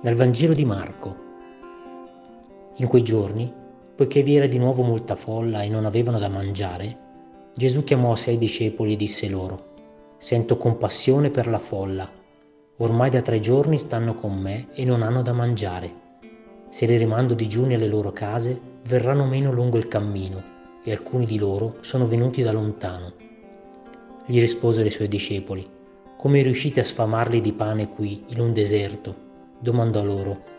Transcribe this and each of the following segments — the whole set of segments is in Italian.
Dal Vangelo di Marco. In quei giorni, poiché vi era di nuovo molta folla e non avevano da mangiare, Gesù chiamò a sé discepoli e disse loro, Sento compassione per la folla. Ormai da tre giorni stanno con me e non hanno da mangiare. Se li rimando digiuni alle loro case, verranno meno lungo il cammino e alcuni di loro sono venuti da lontano. Gli risposero i suoi discepoli, Come riuscite a sfamarli di pane qui, in un deserto? Domandò loro,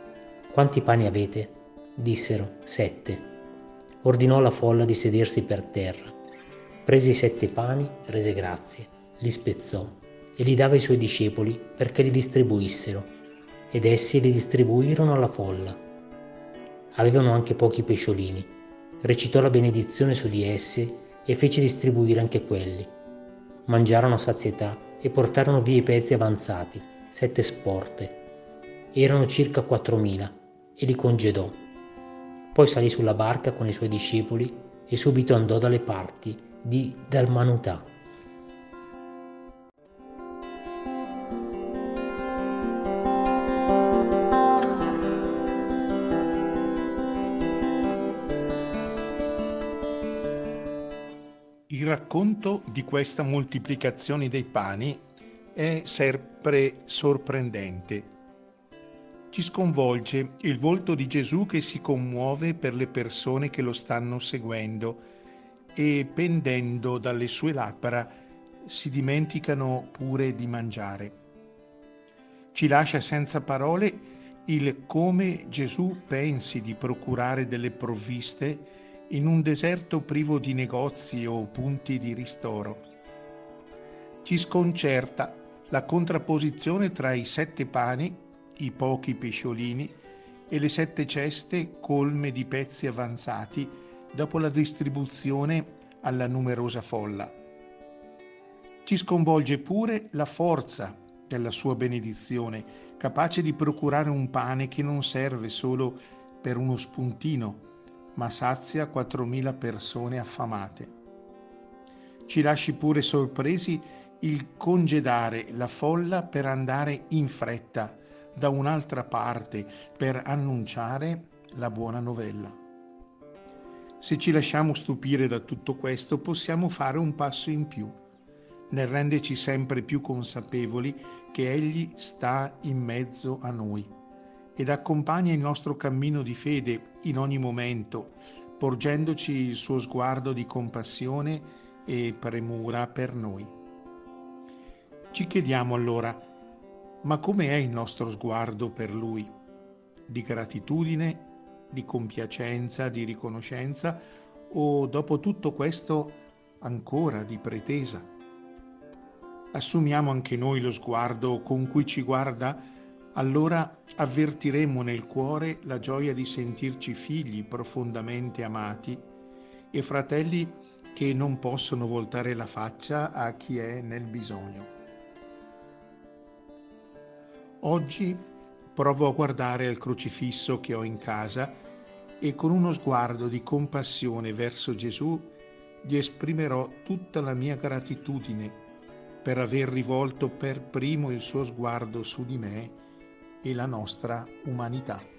Quanti pani avete? Dissero, Sette. Ordinò alla folla di sedersi per terra. Prese i sette pani, rese grazie, li spezzò e li dava ai suoi discepoli perché li distribuissero, ed essi li distribuirono alla folla. Avevano anche pochi pesciolini. Recitò la benedizione su di essi e fece distribuire anche quelli. Mangiarono a sazietà e portarono via i pezzi avanzati, sette sporte, erano circa 4.000 e li congedò. Poi salì sulla barca con i suoi discepoli e subito andò dalle parti di Dalmanutà. Il racconto di questa moltiplicazione dei pani è sempre sorprendente ci sconvolge il volto di Gesù che si commuove per le persone che lo stanno seguendo e pendendo dalle sue labbra si dimenticano pure di mangiare. Ci lascia senza parole il come Gesù pensi di procurare delle provviste in un deserto privo di negozi o punti di ristoro. Ci sconcerta la contrapposizione tra i sette pani i pochi pesciolini e le sette ceste colme di pezzi avanzati dopo la distribuzione alla numerosa folla. Ci sconvolge pure la forza della sua benedizione, capace di procurare un pane che non serve solo per uno spuntino, ma sazia 4.000 persone affamate. Ci lasci pure sorpresi il congedare la folla per andare in fretta da un'altra parte per annunciare la buona novella. Se ci lasciamo stupire da tutto questo possiamo fare un passo in più, nel renderci sempre più consapevoli che Egli sta in mezzo a noi ed accompagna il nostro cammino di fede in ogni momento, porgendoci il suo sguardo di compassione e premura per noi. Ci chiediamo allora, ma come è il nostro sguardo per Lui? Di gratitudine, di compiacenza, di riconoscenza o dopo tutto questo ancora di pretesa? Assumiamo anche noi lo sguardo con cui ci guarda, allora avvertiremo nel cuore la gioia di sentirci figli profondamente amati e fratelli che non possono voltare la faccia a chi è nel bisogno. Oggi provo a guardare al crocifisso che ho in casa e con uno sguardo di compassione verso Gesù gli esprimerò tutta la mia gratitudine per aver rivolto per primo il suo sguardo su di me e la nostra umanità.